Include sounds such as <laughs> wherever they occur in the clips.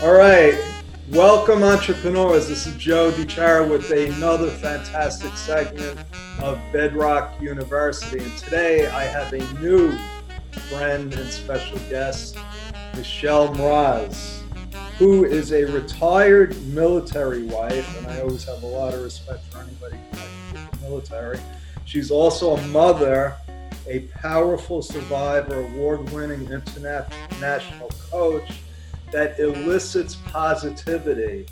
All right. Welcome, entrepreneurs. This is Joe DiChara with another fantastic segment of Bedrock University. And today I have a new friend and special guest, Michelle Mras, who is a retired military wife. And I always have a lot of respect for anybody connected the military. She's also a mother, a powerful survivor, award winning international coach that elicits positivity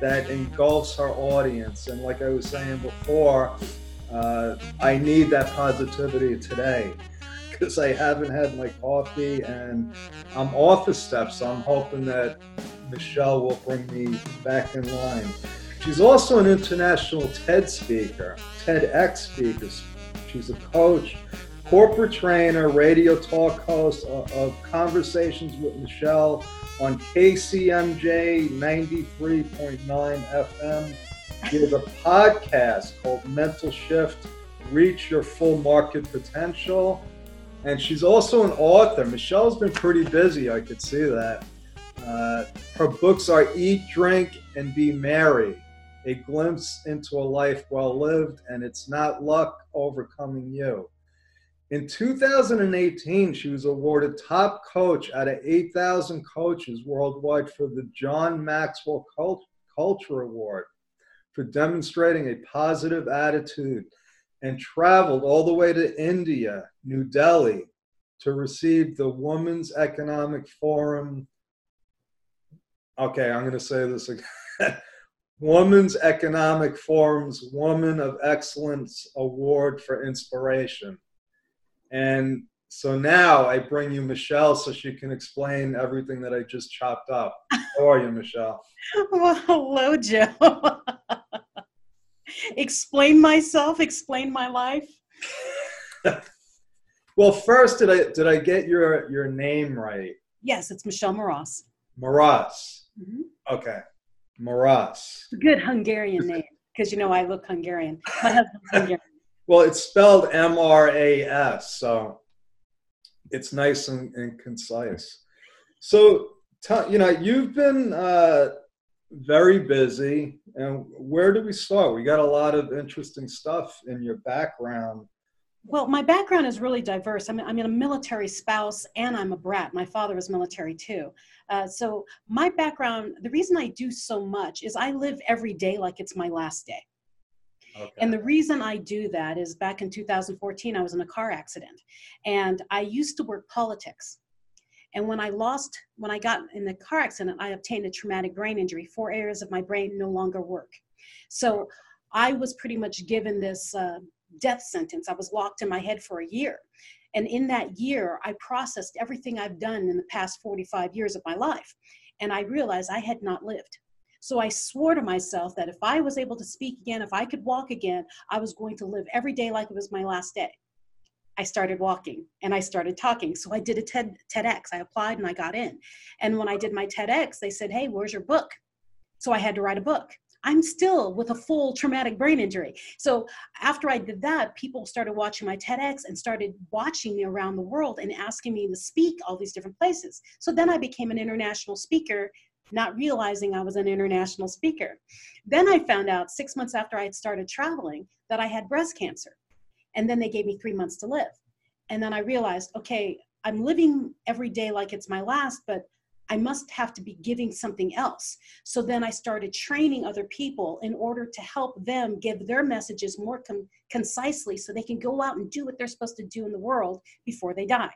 that engulfs our audience. And like I was saying before, uh, I need that positivity today because I haven't had my coffee and I'm off the steps. So I'm hoping that Michelle will bring me back in line. She's also an international TED speaker, TEDx speaker. She's a coach, corporate trainer, radio talk host of, of Conversations with Michelle on KCMJ 93.9 FM. She has a podcast called Mental Shift Reach Your Full Market Potential. And she's also an author. Michelle's been pretty busy, I could see that. Uh, her books are Eat, Drink, and Be Merry A Glimpse into a Life Well Lived, and It's Not Luck Overcoming You. In 2018, she was awarded top coach out of 8,000 coaches worldwide for the John Maxwell Culture Award for demonstrating a positive attitude and traveled all the way to India, New Delhi, to receive the Women's Economic Forum. Okay, I'm going to say this again. <laughs> Women's Economic Forum's Woman of Excellence Award for Inspiration. And so now I bring you Michelle so she can explain everything that I just chopped up. <laughs> How are you, Michelle? Well, hello, Joe. <laughs> explain myself, explain my life. <laughs> well, first, did I did I get your your name right? Yes, it's Michelle Moras. Moras. Mm-hmm. Okay, Moras. Good Hungarian name because you know I look Hungarian. My husband's Hungarian. Well, it's spelled M R A S, so it's nice and, and concise. So, you know, you've been uh, very busy, and where do we start? We got a lot of interesting stuff in your background. Well, my background is really diverse. I'm, I'm a military spouse and I'm a brat. My father was military too. Uh, so, my background, the reason I do so much is I live every day like it's my last day. Okay. And the reason I do that is back in 2014, I was in a car accident and I used to work politics. And when I lost, when I got in the car accident, I obtained a traumatic brain injury. Four areas of my brain no longer work. So I was pretty much given this uh, death sentence. I was locked in my head for a year. And in that year, I processed everything I've done in the past 45 years of my life. And I realized I had not lived. So I swore to myself that if I was able to speak again, if I could walk again, I was going to live every day like it was my last day. I started walking and I started talking. So I did a TED, TEDx. I applied and I got in. And when I did my TEDx, they said, Hey, where's your book? So I had to write a book. I'm still with a full traumatic brain injury. So after I did that, people started watching my TEDx and started watching me around the world and asking me to speak all these different places. So then I became an international speaker not realizing I was an international speaker. Then I found out six months after I had started traveling that I had breast cancer. And then they gave me three months to live. And then I realized, okay, I'm living every day like it's my last, but I must have to be giving something else. So then I started training other people in order to help them give their messages more com- concisely so they can go out and do what they're supposed to do in the world before they die.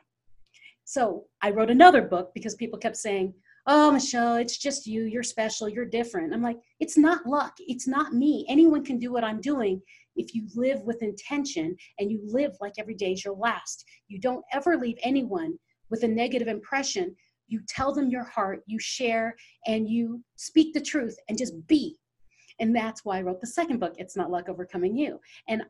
So I wrote another book because people kept saying, oh michelle it's just you you're special you're different. I'm like it's not luck it's not me. Anyone can do what i'm doing if you live with intention and you live like every day is your last. You don't ever leave anyone with a negative impression. You tell them your heart you share and you speak the truth and just be. And that's why i wrote the second book it's not luck overcoming you. And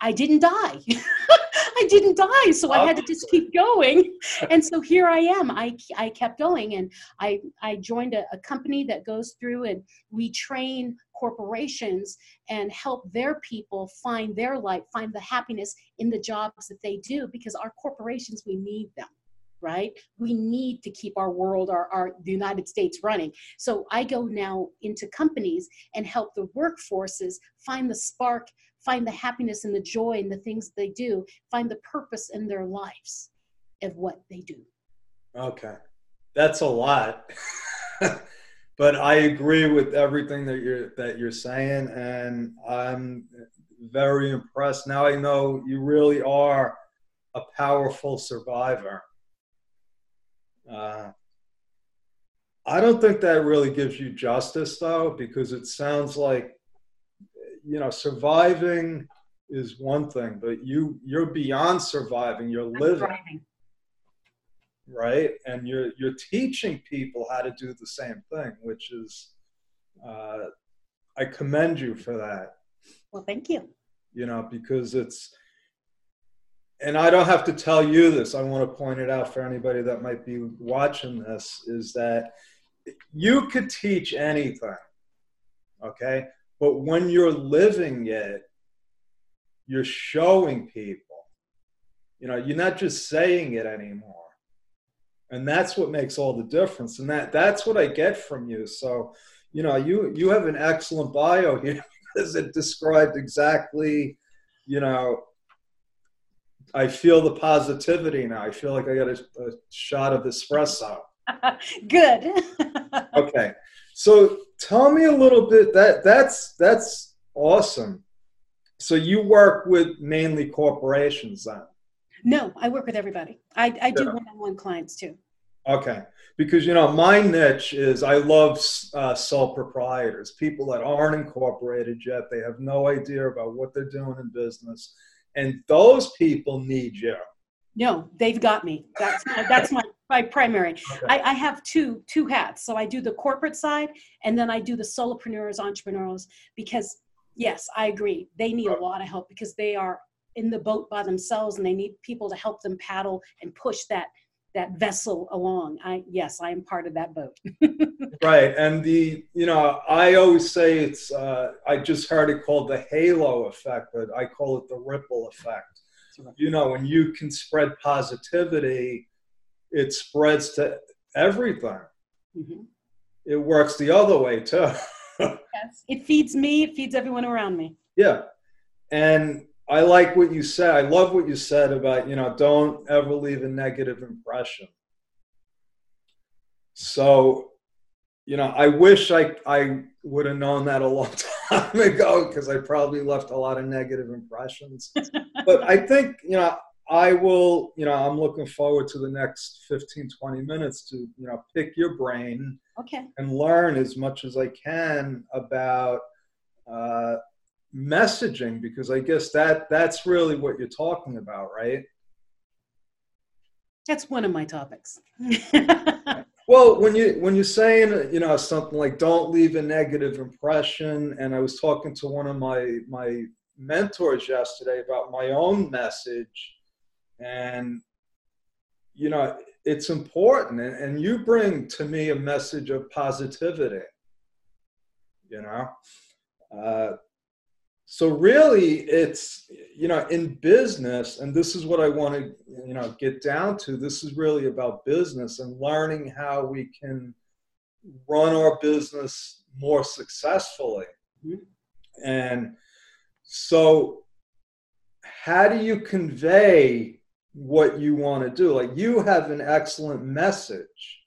i didn't die <laughs> I didn't die, so I had to just keep going. <laughs> And so here I am. I, I kept going, and I I joined a, a company that goes through and we train corporations and help their people find their light, find the happiness in the jobs that they do, because our corporations we need them. right? We need to keep our world, our, our the United States running. So I go now into companies and help the workforces find the spark, find the happiness and the joy in the things they do, find the purpose in their lives of what they do. Okay. That's a lot. <laughs> but I agree with everything that you're that you're saying and I'm very impressed. Now I know you really are a powerful survivor. Uh, I don't think that really gives you justice, though, because it sounds like, you know, surviving is one thing, but you you're beyond surviving. You're living, right? And you're you're teaching people how to do the same thing, which is, uh, I commend you for that. Well, thank you. You know, because it's and I don't have to tell you this. I want to point it out for anybody that might be watching this is that you could teach anything, okay? But when you're living it, you're showing people. You know, you're not just saying it anymore. And that's what makes all the difference. And that that's what I get from you. So, you know, you you have an excellent bio here <laughs> because it described exactly, you know, I feel the positivity now. I feel like I got a, a shot of espresso. <laughs> Good. <laughs> okay. So tell me a little bit that that's that's awesome. So you work with mainly corporations then? No, I work with everybody. I, I do yeah. one-on-one clients too. Okay, because you know my niche is I love uh, sole proprietors, people that aren't incorporated yet. They have no idea about what they're doing in business and those people need you. No, they've got me. That's my, that's my, my primary. Okay. I, I have two two hats. So I do the corporate side, and then I do the solopreneurs, entrepreneurs. Because yes, I agree, they need a lot of help because they are in the boat by themselves, and they need people to help them paddle and push that that vessel along. I yes, I am part of that boat. <laughs> right, and the you know I always say it's uh, I just heard it called the halo effect, but I call it the ripple effect. You know, when you can spread positivity, it spreads to everything. Mm-hmm. It works the other way too. <laughs> yes, it feeds me. It feeds everyone around me. Yeah, and I like what you said. I love what you said about, you know, don't ever leave a negative impression. So, you know, I wish I, I would have known that a long <laughs> time ago because I probably left a lot of negative impressions. <laughs> but I think, you know, I will, you know, I'm looking forward to the next 15, 20 minutes to, you know, pick your brain okay. and learn as much as I can about uh, messaging because I guess that that's really what you're talking about, right? That's one of my topics. <laughs> well, when you when you're saying you know something like don't leave a negative impression, and I was talking to one of my my mentors yesterday about my own message, and you know it's important, and, and you bring to me a message of positivity. You know, uh, so really it's you know in business and this is what i want to you know get down to this is really about business and learning how we can run our business more successfully mm-hmm. and so how do you convey what you want to do like you have an excellent message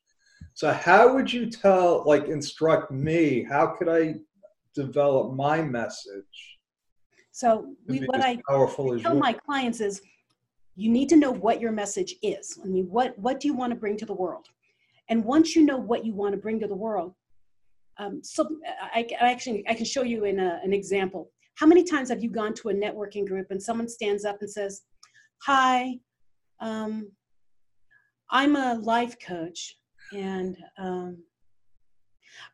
so how would you tell like instruct me how could i develop my message so we, what I tell my clients is, you need to know what your message is. I mean, what what do you want to bring to the world? And once you know what you want to bring to the world, um, so I, I, actually I can show you in a, an example. How many times have you gone to a networking group and someone stands up and says, "Hi, um, I'm a life coach, and um,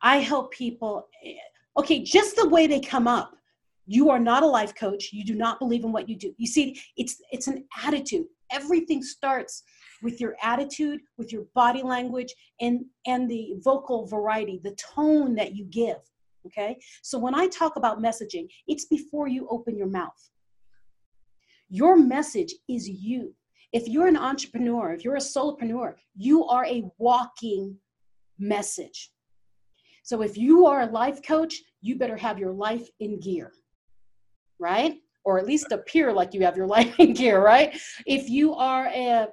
I help people." Eh, okay, just the way they come up you are not a life coach. You do not believe in what you do. You see it's it's an attitude. Everything starts with your attitude with your body language and and the vocal variety the tone that you give okay? So when i talk about messaging it's before you open your mouth. Your message is you if you're an entrepreneur, if you're a solopreneur, you are a walking message. So if you are a life coach, you better have your life in gear, right? Or at least appear like you have your <laughs> life in gear, right? If you are a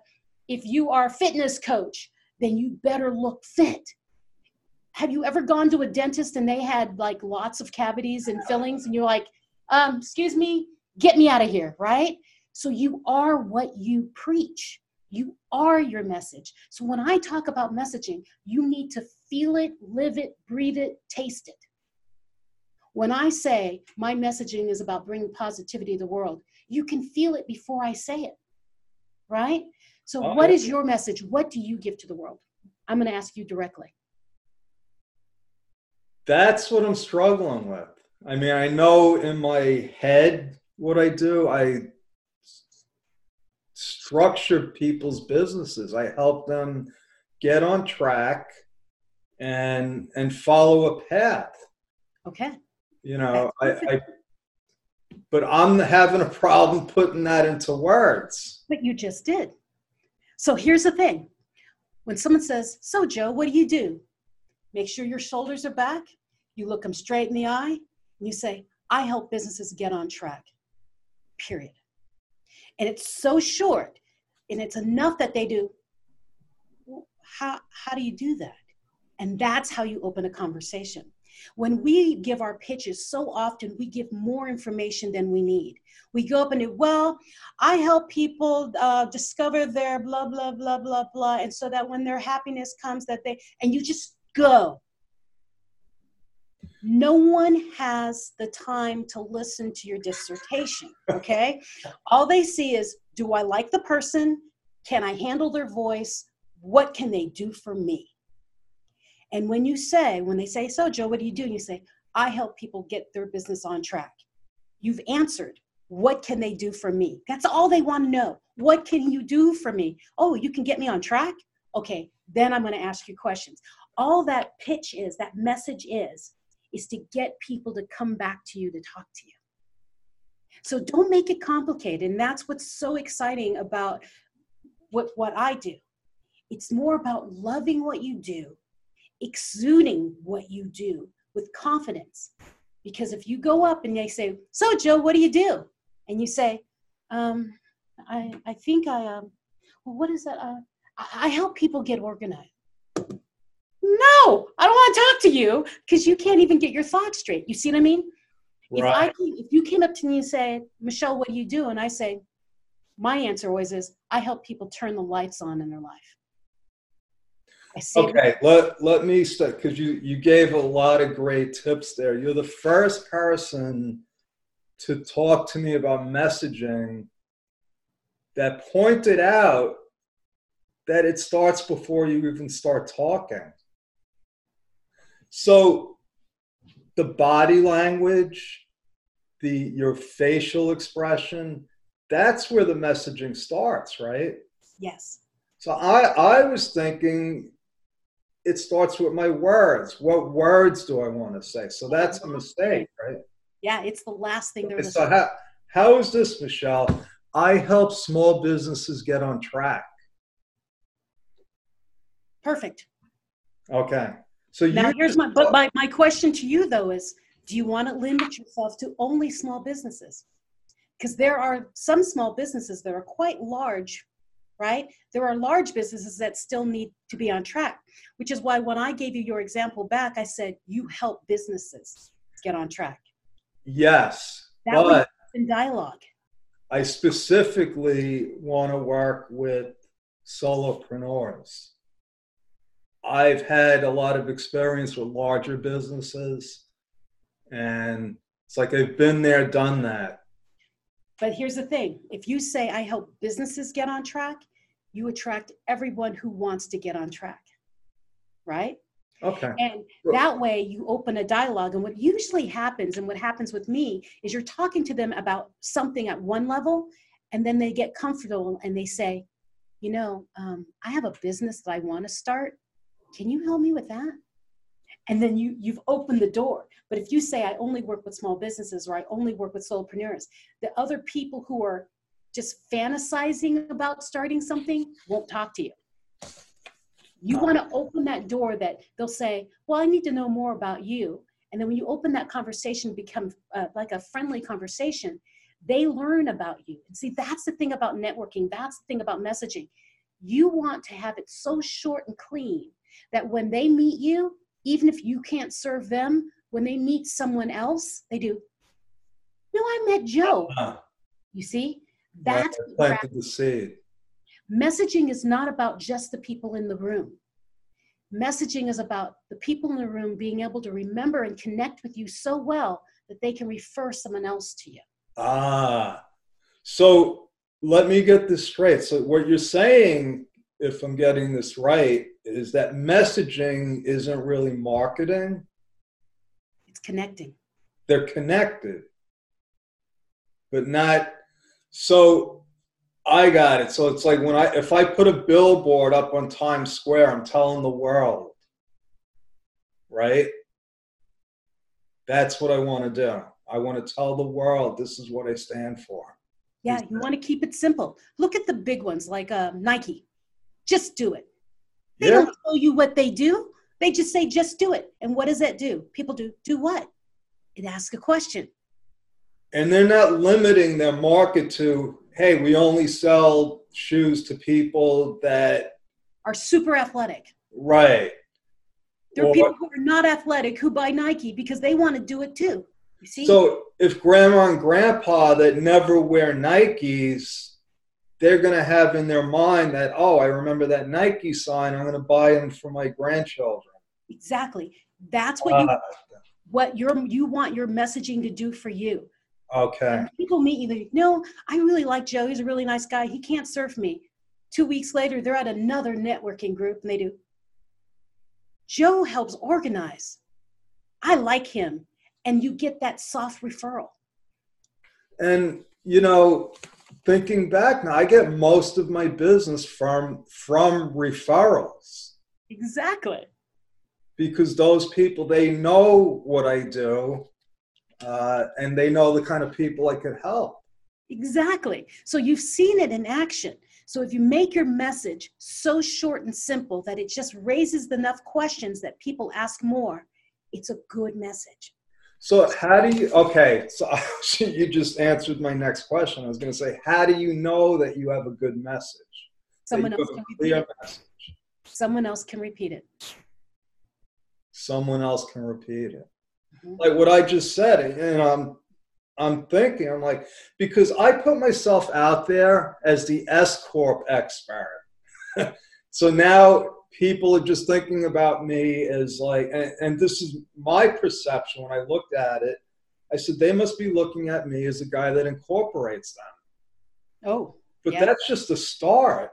if you are a fitness coach, then you better look fit. Have you ever gone to a dentist and they had like lots of cavities and fillings and you're like, um, excuse me, get me out of here, right? So you are what you preach. You are your message. So when I talk about messaging, you need to feel it, live it, breathe it, taste it. When I say my messaging is about bringing positivity to the world, you can feel it before I say it, right? So, oh, what is your message? What do you give to the world? I'm going to ask you directly. That's what I'm struggling with. I mean, I know in my head what I do. I structure people's businesses. I help them get on track and and follow a path. Okay. You know, I, I but I'm having a problem putting that into words. But you just did. So here's the thing. When someone says, "So Joe, what do you do?" Make sure your shoulders are back. You look them straight in the eye, and you say, "I help businesses get on track." Period. And it's so short and it's enough that they do. How how do you do that? And that's how you open a conversation. When we give our pitches so often we give more information than we need. We go up and do well i help people uh, discover their blah blah blah blah blah and so that when their happiness comes that they and you just go no one has the time to listen to your dissertation okay? All they see is do i like the person? Can i handle their voice? What can they do for me? And when you say when they say so joe what do you do? and you say i help people get their business on track. You've answered what can they do for me? That's all they want to know. What can you do for me? Oh you can get me on track? Okay then i'm going to ask you questions. All that pitch is that message is is to get people to come back to you to talk to you. So don't make it complicated. And that's what's so exciting about what, what I do. It's more about loving what you do, exuding what you do with confidence. Because if you go up and they say, So, Joe, what do you do? And you say, um, I, I think I, um, well, what is that? Uh, I help people get organized. No, I don't want to talk to you because you can't even get your thoughts straight. You see what I mean? Right. If I came, if you came up to me and said, Michelle, what do you do? And I say, my answer always is, I help people turn the lights on in their life. okay, let, let me start because you, you gave a lot of great tips there. You're the first person to talk to me about messaging that pointed out that it starts before you even start talking. So the body language, the your facial expression, that's where the messaging starts, right? Yes. So I I was thinking it starts with my words. What words do I want to say? So that's a mistake, right? Yeah, it's the last thing they're So how, how is this, Michelle? I help small businesses get on track. Perfect. Okay. So now here's my but my, my question to you though is do you want to limit yourself to only small businesses? Because there are some small businesses that are quite large, right? There are large businesses that still need to be on track, which is why when I gave you your example back, I said you help businesses get on track. Yes. That was in dialogue. I specifically want to work with solopreneurs I've had a lot of experience with larger businesses, and it's like I've been there, done that. But here's the thing if you say, I help businesses get on track, you attract everyone who wants to get on track, right? Okay. And that way you open a dialogue. And what usually happens, and what happens with me, is you're talking to them about something at one level, and then they get comfortable and they say, you know, um, I have a business that I want to start can you help me with that and then you you've opened the door but if you say i only work with small businesses or i only work with solopreneurs the other people who are just fantasizing about starting something won't talk to you. You want to open that door that they'll say, Well, I need to know more about you. And then when you open that conversation, become uh, like a friendly conversation, they learn about you. And see, that's the thing about networking, that's the thing about messaging. You want to have it so short and clean that when they meet you, even if you can't serve them, when they meet someone else, they do. No, I met Joe. Uh-huh. You see, that's planted the seed. Messaging is not about just the people in the room. Messaging is about the people in the room being able to remember and connect with you so well that they can refer someone else to you. Ah, so let me get this straight. So, what you're saying, if I'm getting this right, is that messaging isn't really marketing, it's connecting. They're connected, but not so I got it. So it's like when I if I put a billboard up on Times Square, I'm telling the world, right? That's what I want to do. I want to tell the world this is what I stand for. Yeah, you want to keep it simple. Look at the big ones like uh, Nike. Just do it. They yeah. don't tell you what they do. They just say, just do it. And what does that do? People do, do what? It asks a question. And they're not limiting their market to hey, we only sell shoes to people that are super athletic. Right. There are or, people who are not athletic who buy Nike because they want to do it too. You see? So if grandma and grandpa that never wear Nikes, they're going to have in their mind that, oh, I remember that Nike sign. I'm going to buy them for my grandchildren. Exactly. That's what you uh, what your you want your messaging to do for you. Okay. And people meet you, they no, I really like Joe. He's a really nice guy. He can't surf me. Two weeks later, they're at another networking group and they do. Joe helps organize. I like him. And you get that soft referral. And, you know, thinking back now, I get most of my business from from referrals. Exactly. Because those people, they know what I do uh, and they know the kind of people I could help. Exactly. So you've seen it in action. So if you make your message so short and simple that it just raises enough questions that people ask more, it's a good message. So how do you okay, so <laughs> you just answered my next question. I was going to say how do you know that you have a good message? Someone else can repeat it. Message? Someone else can repeat it. Someone else can repeat it mm-hmm. like what I just said, and I'm I'm thinking, I'm like, because I put myself out there as the S corp expert. <laughs> so now people are just thinking about me as like, and, and, this is my perception when I looked at it. I said they must be looking at me as a guy that incorporates them. Oh, but yeah. that's just a start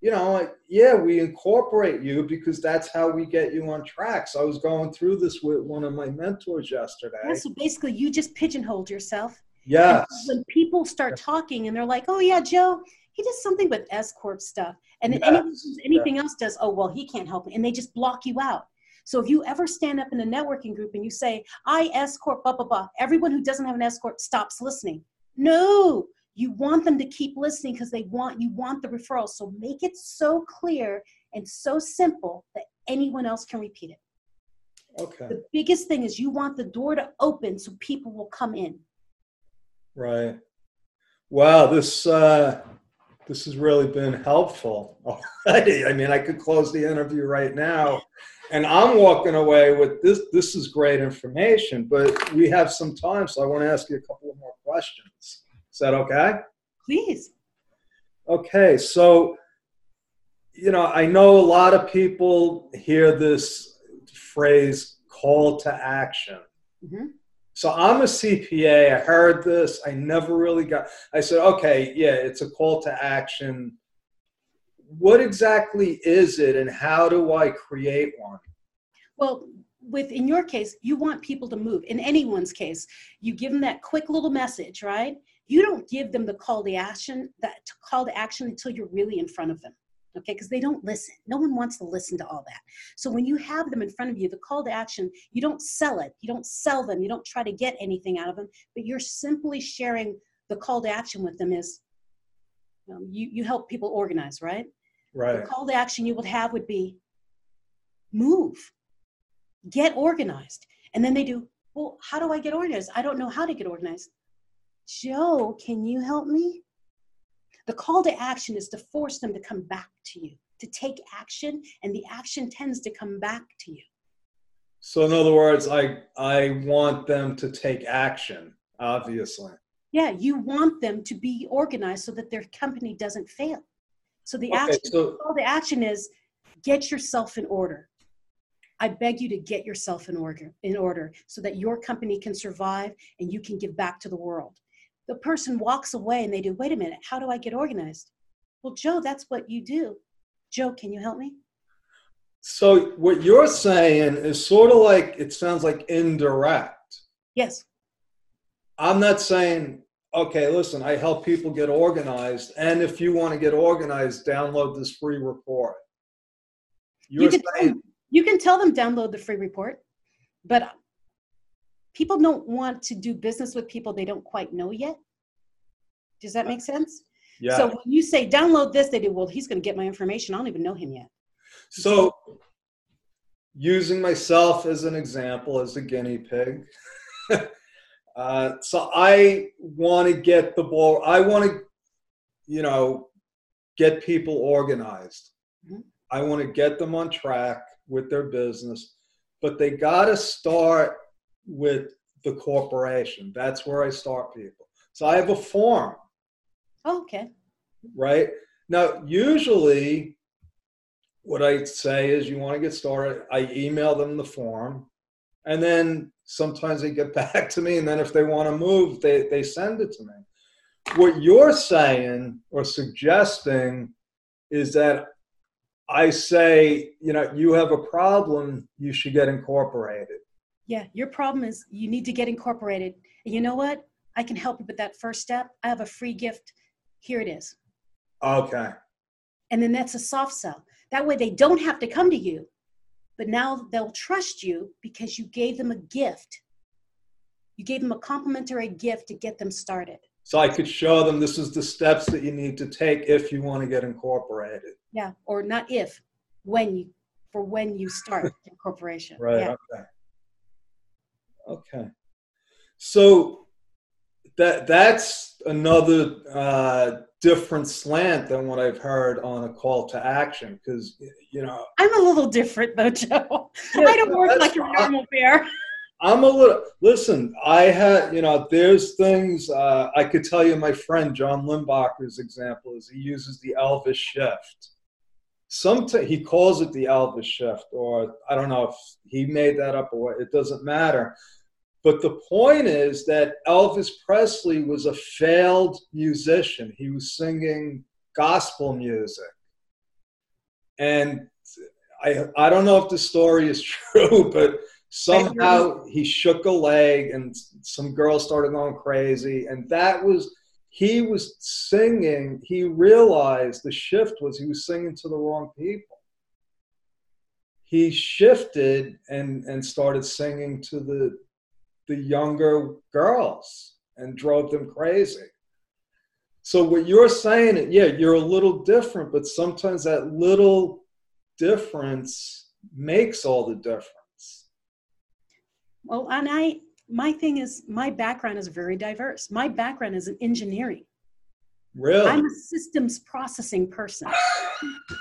you know, like, yeah, we incorporate you because that's how we get you on track. So I was going through this with one of my mentors yesterday. Yeah, so basically, you just pigeonholed yourself. Yes. And when people start talking and they're like, oh, yeah, Joe, he does something with S Corp stuff. And then yes. anything, anything else does, oh, well, he can't help me. And they just block you out. So if you ever stand up in a networking group and you say, I S Corp, blah, blah, blah, everyone who doesn't have an S Corp stops listening. No, you want them to keep listening because they want you want the referral so make it so clear and so simple that anyone else can repeat it okay the biggest thing is you want the door to open so people will come in right wow this uh this has really been helpful already i mean i could close the interview right now and i'm walking away with this this is great information but we have some time so i want to ask you a couple of more questions is that okay? Please. Okay, so you know, I know a lot of people hear this phrase call to action. Mm-hmm. So I'm a CPA. I heard this. I never really got. I said, okay, yeah, it's a call to action. What exactly is it, and how do I create one? Well, with in your case, you want people to move. In anyone's case, you give them that quick little message, right? you don't give them the call to action that call to action until you're really in front of them okay because they don't listen no one wants to listen to all that so when you have them in front of you the call to action you don't sell it you don't sell them you don't try to get anything out of them but you're simply sharing the call to action with them is um, you, you help people organize, right? Right. The call to action you would have would be move, get organized. And then they do, well, how do I get organized? I don't know how to get organized. Joe, can you help me? The call to action is to force them to come back to you, to take action, and the action tends to come back to you. So in other words, I I want them to take action, obviously. Yeah, you want them to be organized so that their company doesn't fail. So the Okay, action so call to action is get yourself in order. I beg you to get yourself in order in order so that your company can survive and you can give back to the world. The person walks away and they do, wait a minute, how do I get organized? Well, Joe, that's what you do. Joe, can you help me? so what you're saying is sort of like it sounds like indirect. Yes. I'm not saying, okay, listen, I help people get organized, and if you want to get organized, download this free report. You You're can, saying, them, you can tell them download the free report, but people don't want to do business with people they don't quite know yet. Does that make sense? yeah. So when you say download this, they do, well, he's going to get my information. I don't even know him yet. So, using myself as an example, as a guinea pig. <laughs> uh, so I want to get the ball. I want to, you know, get people organized. Mhm. I want to get them on track with their business, but they got to start with the corporation. That's where I start people. So I have a form Oh, okay. right? Now, usually, what I say is you want to get started. I email them the form, and then sometimes they get <laughs> back to me, and then if they want to move, they, they send it to me. What you're saying or suggesting is that I say, you know, you have a problem, you should get incorporated. Yeah, your problem is you need to get incorporated. And you know what? I can help you with that first step. I have a free gift. Here it is. Okay. And then that's a soft sell. That way they don't have to come to you, but now they'll trust you because you gave them a gift. You gave them a complimentary gift to get them started. So I could show them this is the steps that you need to take if you want to get incorporated. Yeah, or not if, when you, for when you start <laughs> the corporation. Right. Yeah. Okay. Okay. So that that's another uh, different slant than what I've heard on a call to action because you know I'm a little different though, <laughs> Joe. Yeah, I don't work like a normal bear. I'm a little listen. I had you know there's things uh, I could tell you. My friend John Limbacher's example is he uses the Elvis shift. Some he calls it the Elvis shift, or I don't know if he made that up or what. It doesn't matter. But the point is that Elvis Presley was a failed musician. He was singing gospel music, and I I don't know if the story is <laughs> true, but somehow he shook a leg and some girls started going crazy. And that was he was singing. He realized the shift was he was singing to the wrong people. He shifted and and started singing to the the younger girls and drove them crazy so what you're saying yeah you're a little different but sometimes that little difference makes all the difference Well, and I, my thing is, my background is very diverse. My background is in engineering. really I'm a systems processing person.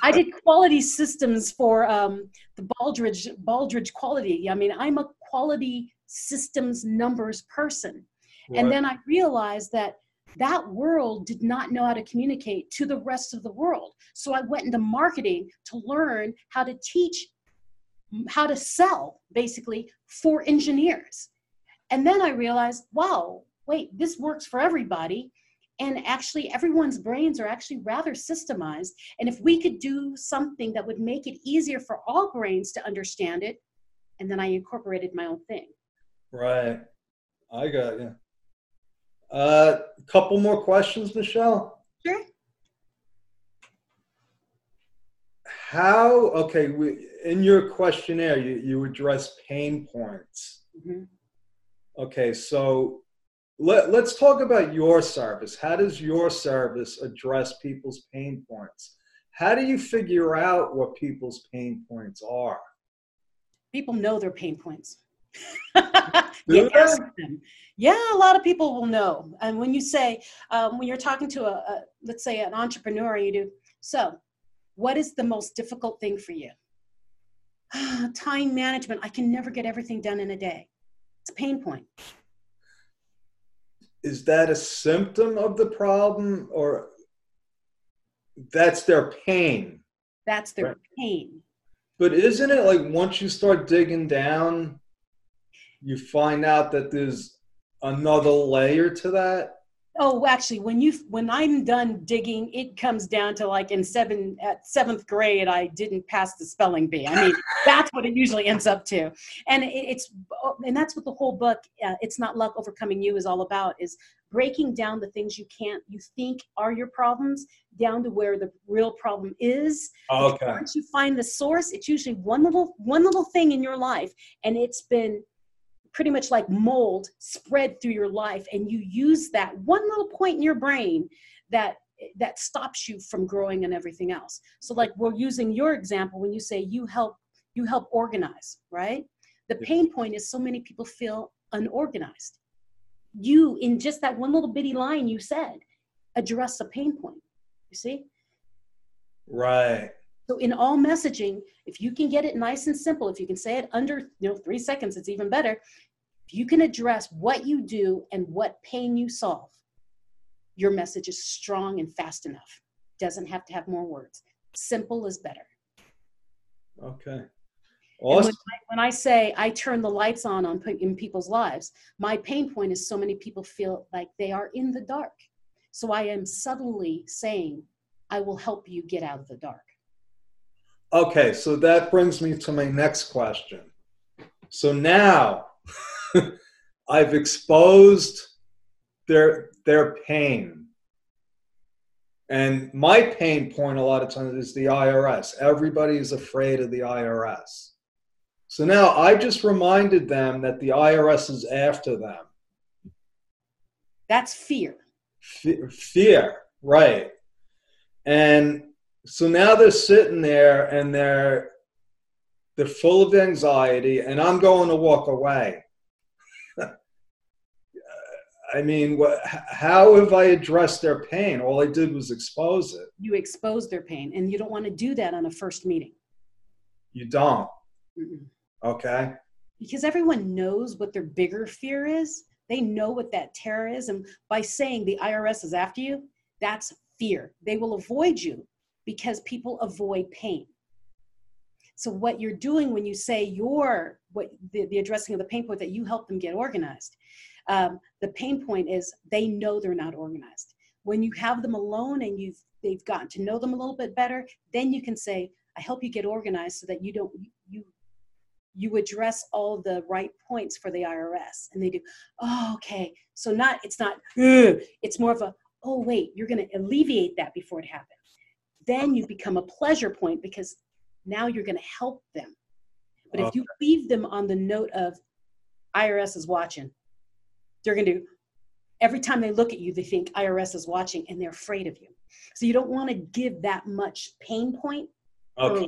I did quality systems for um, the Baldrige Baldrige quality. I mean, I'm a quality systems numbers person. And then I realized that that world did not know how to communicate to the rest of the world. So I went into marketing to learn how to teach mm, how to sell basically for engineers. And then I realized, wow, wait, this works for everybody. And actually, everyone's brains are actually rather systemized. And if we could do something that would make it easier for all brains to understand it, and then I incorporated my own thing. Right. I got you. A uh, couple more questions, Michelle. Sure. How, okay, we, in your questionnaire, you, you address pain points. Mhm. Okay, so let, let's talk about your service. How does your service address people's pain points? How do you figure out what people's pain points are? People know their pain points. <laughs> you ask them. Yeah, a lot of people will know. And when you say, um, when you're talking to a, a, let's say, an entrepreneur, you do, so what is the most difficult thing for you? <sighs> Time management. I can never get everything done in a day. It's a pain point is that a symptom of the problem or that's their pain that's their right? pain but isn't it like once you start digging down you find out that there's another layer to that? Oh actually when you when i'm done digging it comes down to like in seven at seventh grade i didn't pass the spelling bee. I mean <laughs> that's what it usually ends up to. And it, it's and that's what the whole book uh, it's not luck overcoming you is all about is breaking down the things you can't you think are your problems down to where the real problem is. Okay. Once you find the source it's usually one little one little thing in your life and it's been pretty much like mold spread through your life and you use that one little point in your brain that that stops you from growing and everything else. So like we're using your example when you say you help you help organize right? The pain point is so many people feel unorganized. You in just that one little bitty line you said address a pain point you see? Right. So in all messaging, if you can get it nice and simple, if you can say it under you know three seconds, it's even better. If you can address what you do and what pain you solve, your message is strong and fast enough. Doesn't have to have more words. Simple is better. Okay. Awesome. When I, when, I, say I turn the lights on on in people's lives, my pain point is so many people feel like they are in the dark. So I am subtly saying, I will help you get out of the dark. Okay, so that brings me to my next question. So now <laughs> I've exposed their their pain. And my pain point a lot of times is the IRS. Everybody is afraid of the IRS. So now I just reminded them that the IRS is after them. That's fear. Fear, right. And so now they're sitting there and they're they're full of anxiety and i'm going to walk away i mean what, how have i addressed their pain? All i did was expose it. You expose their pain and you don't want to do that on a first meeting. You don't? Mm-mm. okay. Because everyone knows what their bigger fear is. They know what that terror is and by saying the irs is after you that's fear. They will avoid you because people avoid pain. So what you're doing when you say you're what the, the addressing of the pain point that you help them get organized, um, the pain point is they know they're not organized. When you have them alone and you've they've gotten to know them a little bit better, then you can say, I help you get organized so that you don't you you address all the right points for the IRS. And they do, oh, okay. So not it's not, it's more of a, oh wait, you're gonna alleviate that before it happens then you become a pleasure point because now you're going to help them. But if you leave them on the note of IRS is watching, they're going to, every time they look at you, they think IRS is watching and they're afraid of you. So you don't want to give that much pain point. Okay.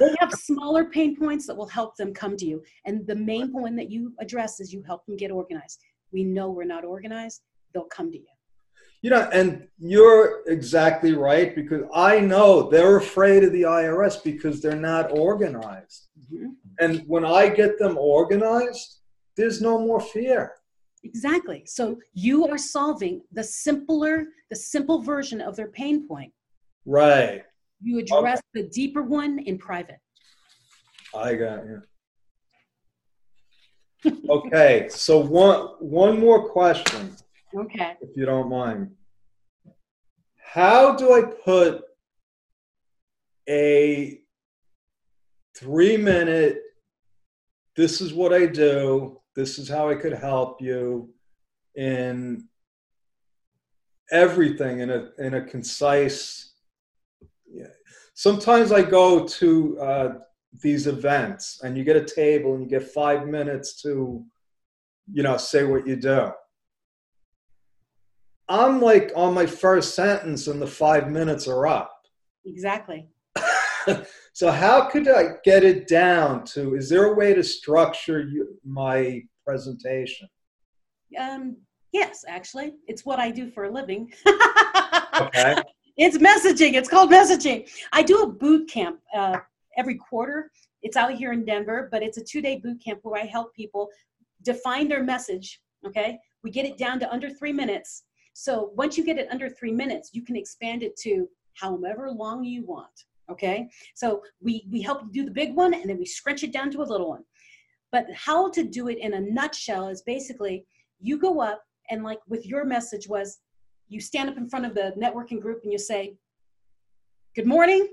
They have smaller pain points that will help them come to you. And the main point that you address is you help them get organized. We know we're not organized, they'll come to you. You know, and you're exactly right because I know they're afraid of the IRS because they're not organized. Mm-hmm. And when I get them organized, there's no more fear. Exactly. So you are solving the simpler, the simple version of their pain point. Right. You address okay. the deeper one in private. I got you. okay, so one one more question. Okay. If you don't mind. How do I put a three minute, this is what I do, this is how I could help you in everything in a in a concise yeah. sometimes i go to uh, these events and you get a table and you get five minutes to you know say what you do I'm like on my first sentence and the five minutes are up. Exactly. <laughs> so how could I get it down to? Is there a way to structure you, my presentation? Um, yes, actually, it's what I do for a living. okay. <laughs> It's messaging. It's called messaging. I do a boot camp uh, every quarter. It's out here in Denver, but it's a two-day boot camp where I help people define their message. Okay, we get it down to under three minutes. So once you get it under three minutes, you can expand it to however long you want. Okay, so we we help you do the big one, and then we scrunch it down to a little one. But how to do it in a nutshell is basically you go up and like with your message was you stand up in front of the networking group and you say, Good morning.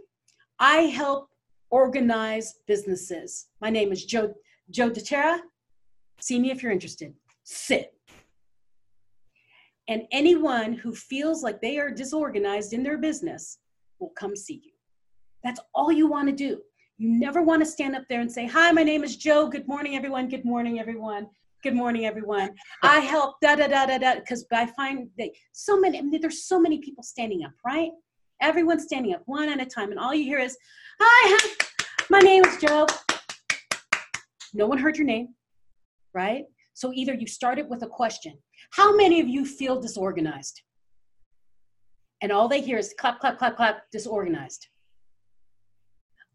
I help organize businesses. My name is Joe Joe DeTerra. See me if you're interested. Sit. And anyone who feels like they are disorganized in their business will come see you. That's all you want to do. You never want to stand up there and say, Hi, my name is Joe. Good morning, everyone. Good morning, everyone. Good morning, everyone. I help da da da da da because I find that so many. I mean, there's so many people standing up, right? Everyone's standing up one at a time, and all you hear is, "Hi, my name is Joe." No one heard your name, right? So either you started with a question. How many of you feel disorganized? And all they hear is clap, clap, clap, clap, disorganized.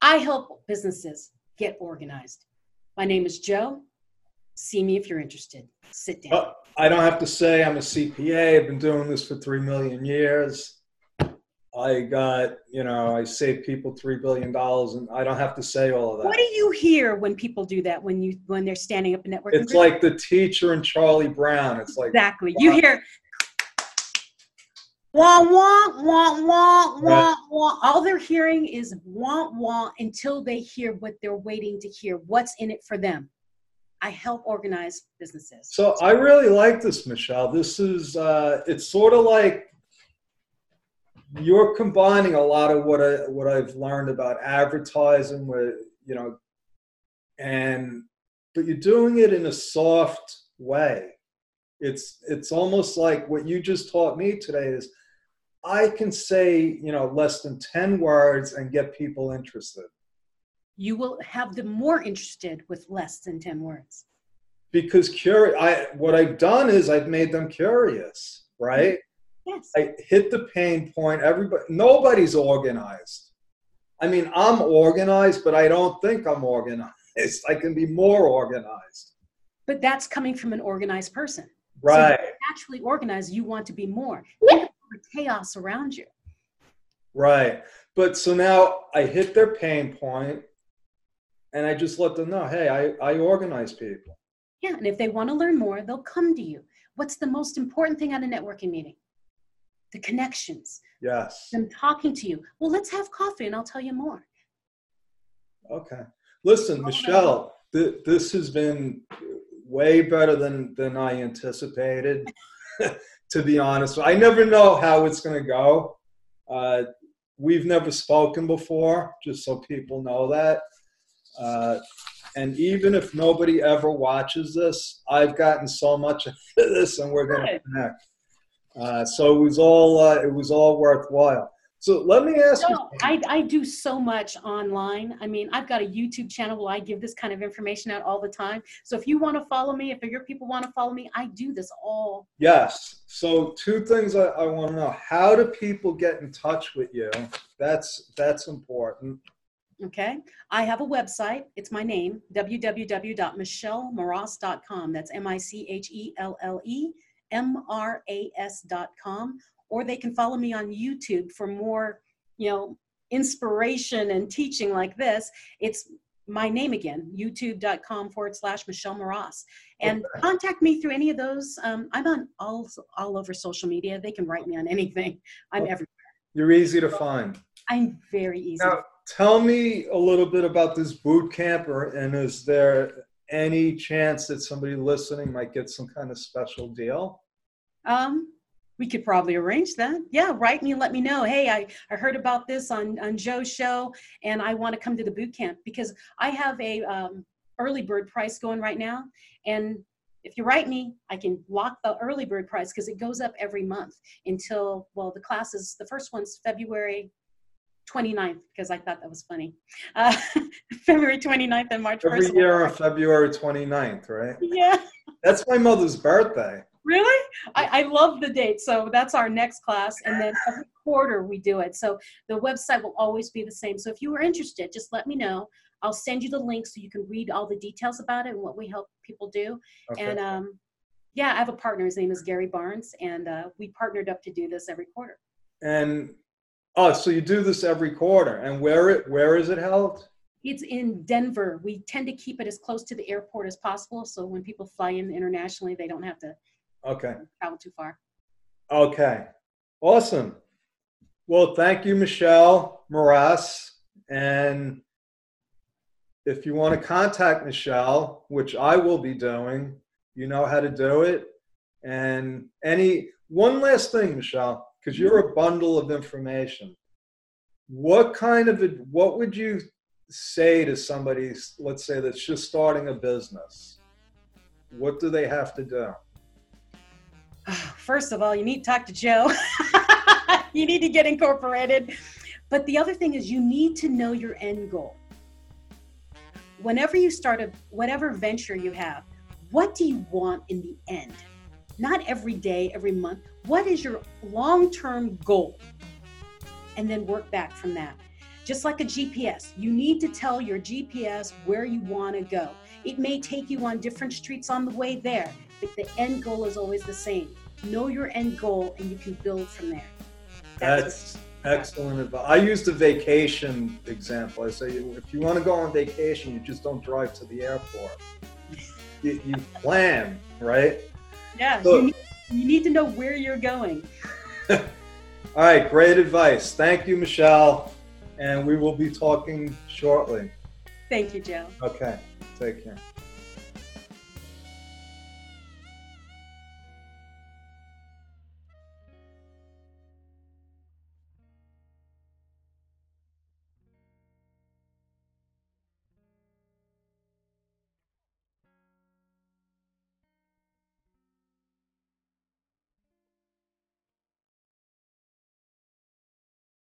I help businesses get organized. My name is Joe. See me if you're interested. Sit down. Well, I don't have to say I'm a CPA. I've been doing this for three million years. I got, you know, I saved people three billion dollars, and I don't have to say all of that. What do you hear when people do that? When you when they're standing up in networking? It's group? like the teacher and Charlie Brown. It's like exactly. Wow. You hear wah wah wah wah wah wah. All they're hearing is wah wah until they hear what they're waiting to hear. What's in it for them? I help organize businesses. So I really like this, Michelle. This is uh, it's sort of like you're combining a lot of what I what I've learned about advertising with you know, and but you're doing it in a soft way. It's it's almost like what you just taught me today is I can say you know less than ten words and get people interested. You will have them more interested with less than 10 words. Because curious i what i've done is i've made them curious right? Yes. I hit the pain point everybody nobody's organized. I mean i'm organized but i don't think i'm organized. <laughs> I can be more organized. But that's coming from an organized person. Right. so naturally organized you want to be more chaos around you right but so now i hit their pain point and I just let them know, hey, I, I organize people. Yeah, and if they want to learn more, they'll come to you. What's the most important thing at a networking meeting? The connections. Yes. Them talking to you. Well, let's have coffee and I'll tell you more. Okay. Listen, Michelle, th- this has been way better than than I anticipated. <laughs> to be honest, I never know how it's going to go. Uh, we've never spoken before, just so people know that. Uh, and even if nobody ever watches this, I've gotten so much of <laughs> this, and we're going to connect. Uh, so it was all uh, it was all worthwhile. So let me ask no, you. I, I do so much online. I mean, I've got a YouTube channel where I give this kind of information out all the time. So if you want to follow me, if your people want to follow me, I do this all. Yes. So two things I, I want to know: How do people get in touch with you? That's that's important. Okay. I have a website. It's my name, www.michellemras.com. That's M I C H E L L E M R A S.com. Or they can follow me on YouTube for more, you know, inspiration and teaching like this. It's my name again, youtube.com forward slash Michelle Mras. And okay. contact me through any of those. Um, I'm on all, all over social media. They can write me on anything. I'm everywhere. You're easy to find. I'm very easy. Now, tell me a little bit about this boot camp, or, and is there any chance that somebody listening might get some kind of special deal? Um, we could probably arrange that. Yeah, write me and let me know. Hey, I, I heard about this on, on Joe's show and I want to come to the boot camp because I have a um, early bird price going right now. And if you write me, I can lock the early bird price because it goes up every month until, well, the classes, the first one's February 29th, because I thought that was funny. Uh, <laughs> February 29th and March 1st. Every year on February 29th, right? Yeah. That's my mother's birthday. Really? I, I love the date. So that's our next class. And then every quarter we do it. So the website will always be the same. So if you are interested, just let me know. I'll send you the link so you can read all the details about it and what we help people do. Okay. And um, yeah, I have a partner. His name is Gary Barnes, and uh, we partnered up to do this every quarter. And oh, so you do this every quarter, and where it where is it held? It's in Denver. We tend to keep it as close to the airport as possible, so when people fly in internationally, they don't have to Okay. travel too far. Okay. Awesome. Well, thank you, Michelle Mras. And if you want to contact Michelle, which I will be doing, you know how to do it. And any one last thing, Michelle, because you're a bundle of information. What kind of what would you say to somebody, let's say that's just starting a business? What do they have to do? <sighs> First of all, you need to talk to Joe. <laughs> you need to get incorporated. But the other thing is, you need to know your end goal. Whenever you start a whatever venture you have, what do you want in the end? Not every day, every month. What is your long term goal? And then work back from that. Just like a GPS, you need to tell your GPS where you want to go. It may take you on different streets on the way there, the end goal is always the same. Know your end goal and you can build from there. That's excellent advice. I used a vacation example. I say if you want to go on vacation, you just don't drive to the airport. <laughs> You, you plan, right? yeah. Look. You need, you need to know where you're going. <laughs> All right, great advice. Thank you, Michelle. And we will be talking shortly. Thank you, Joe. Okay, take care.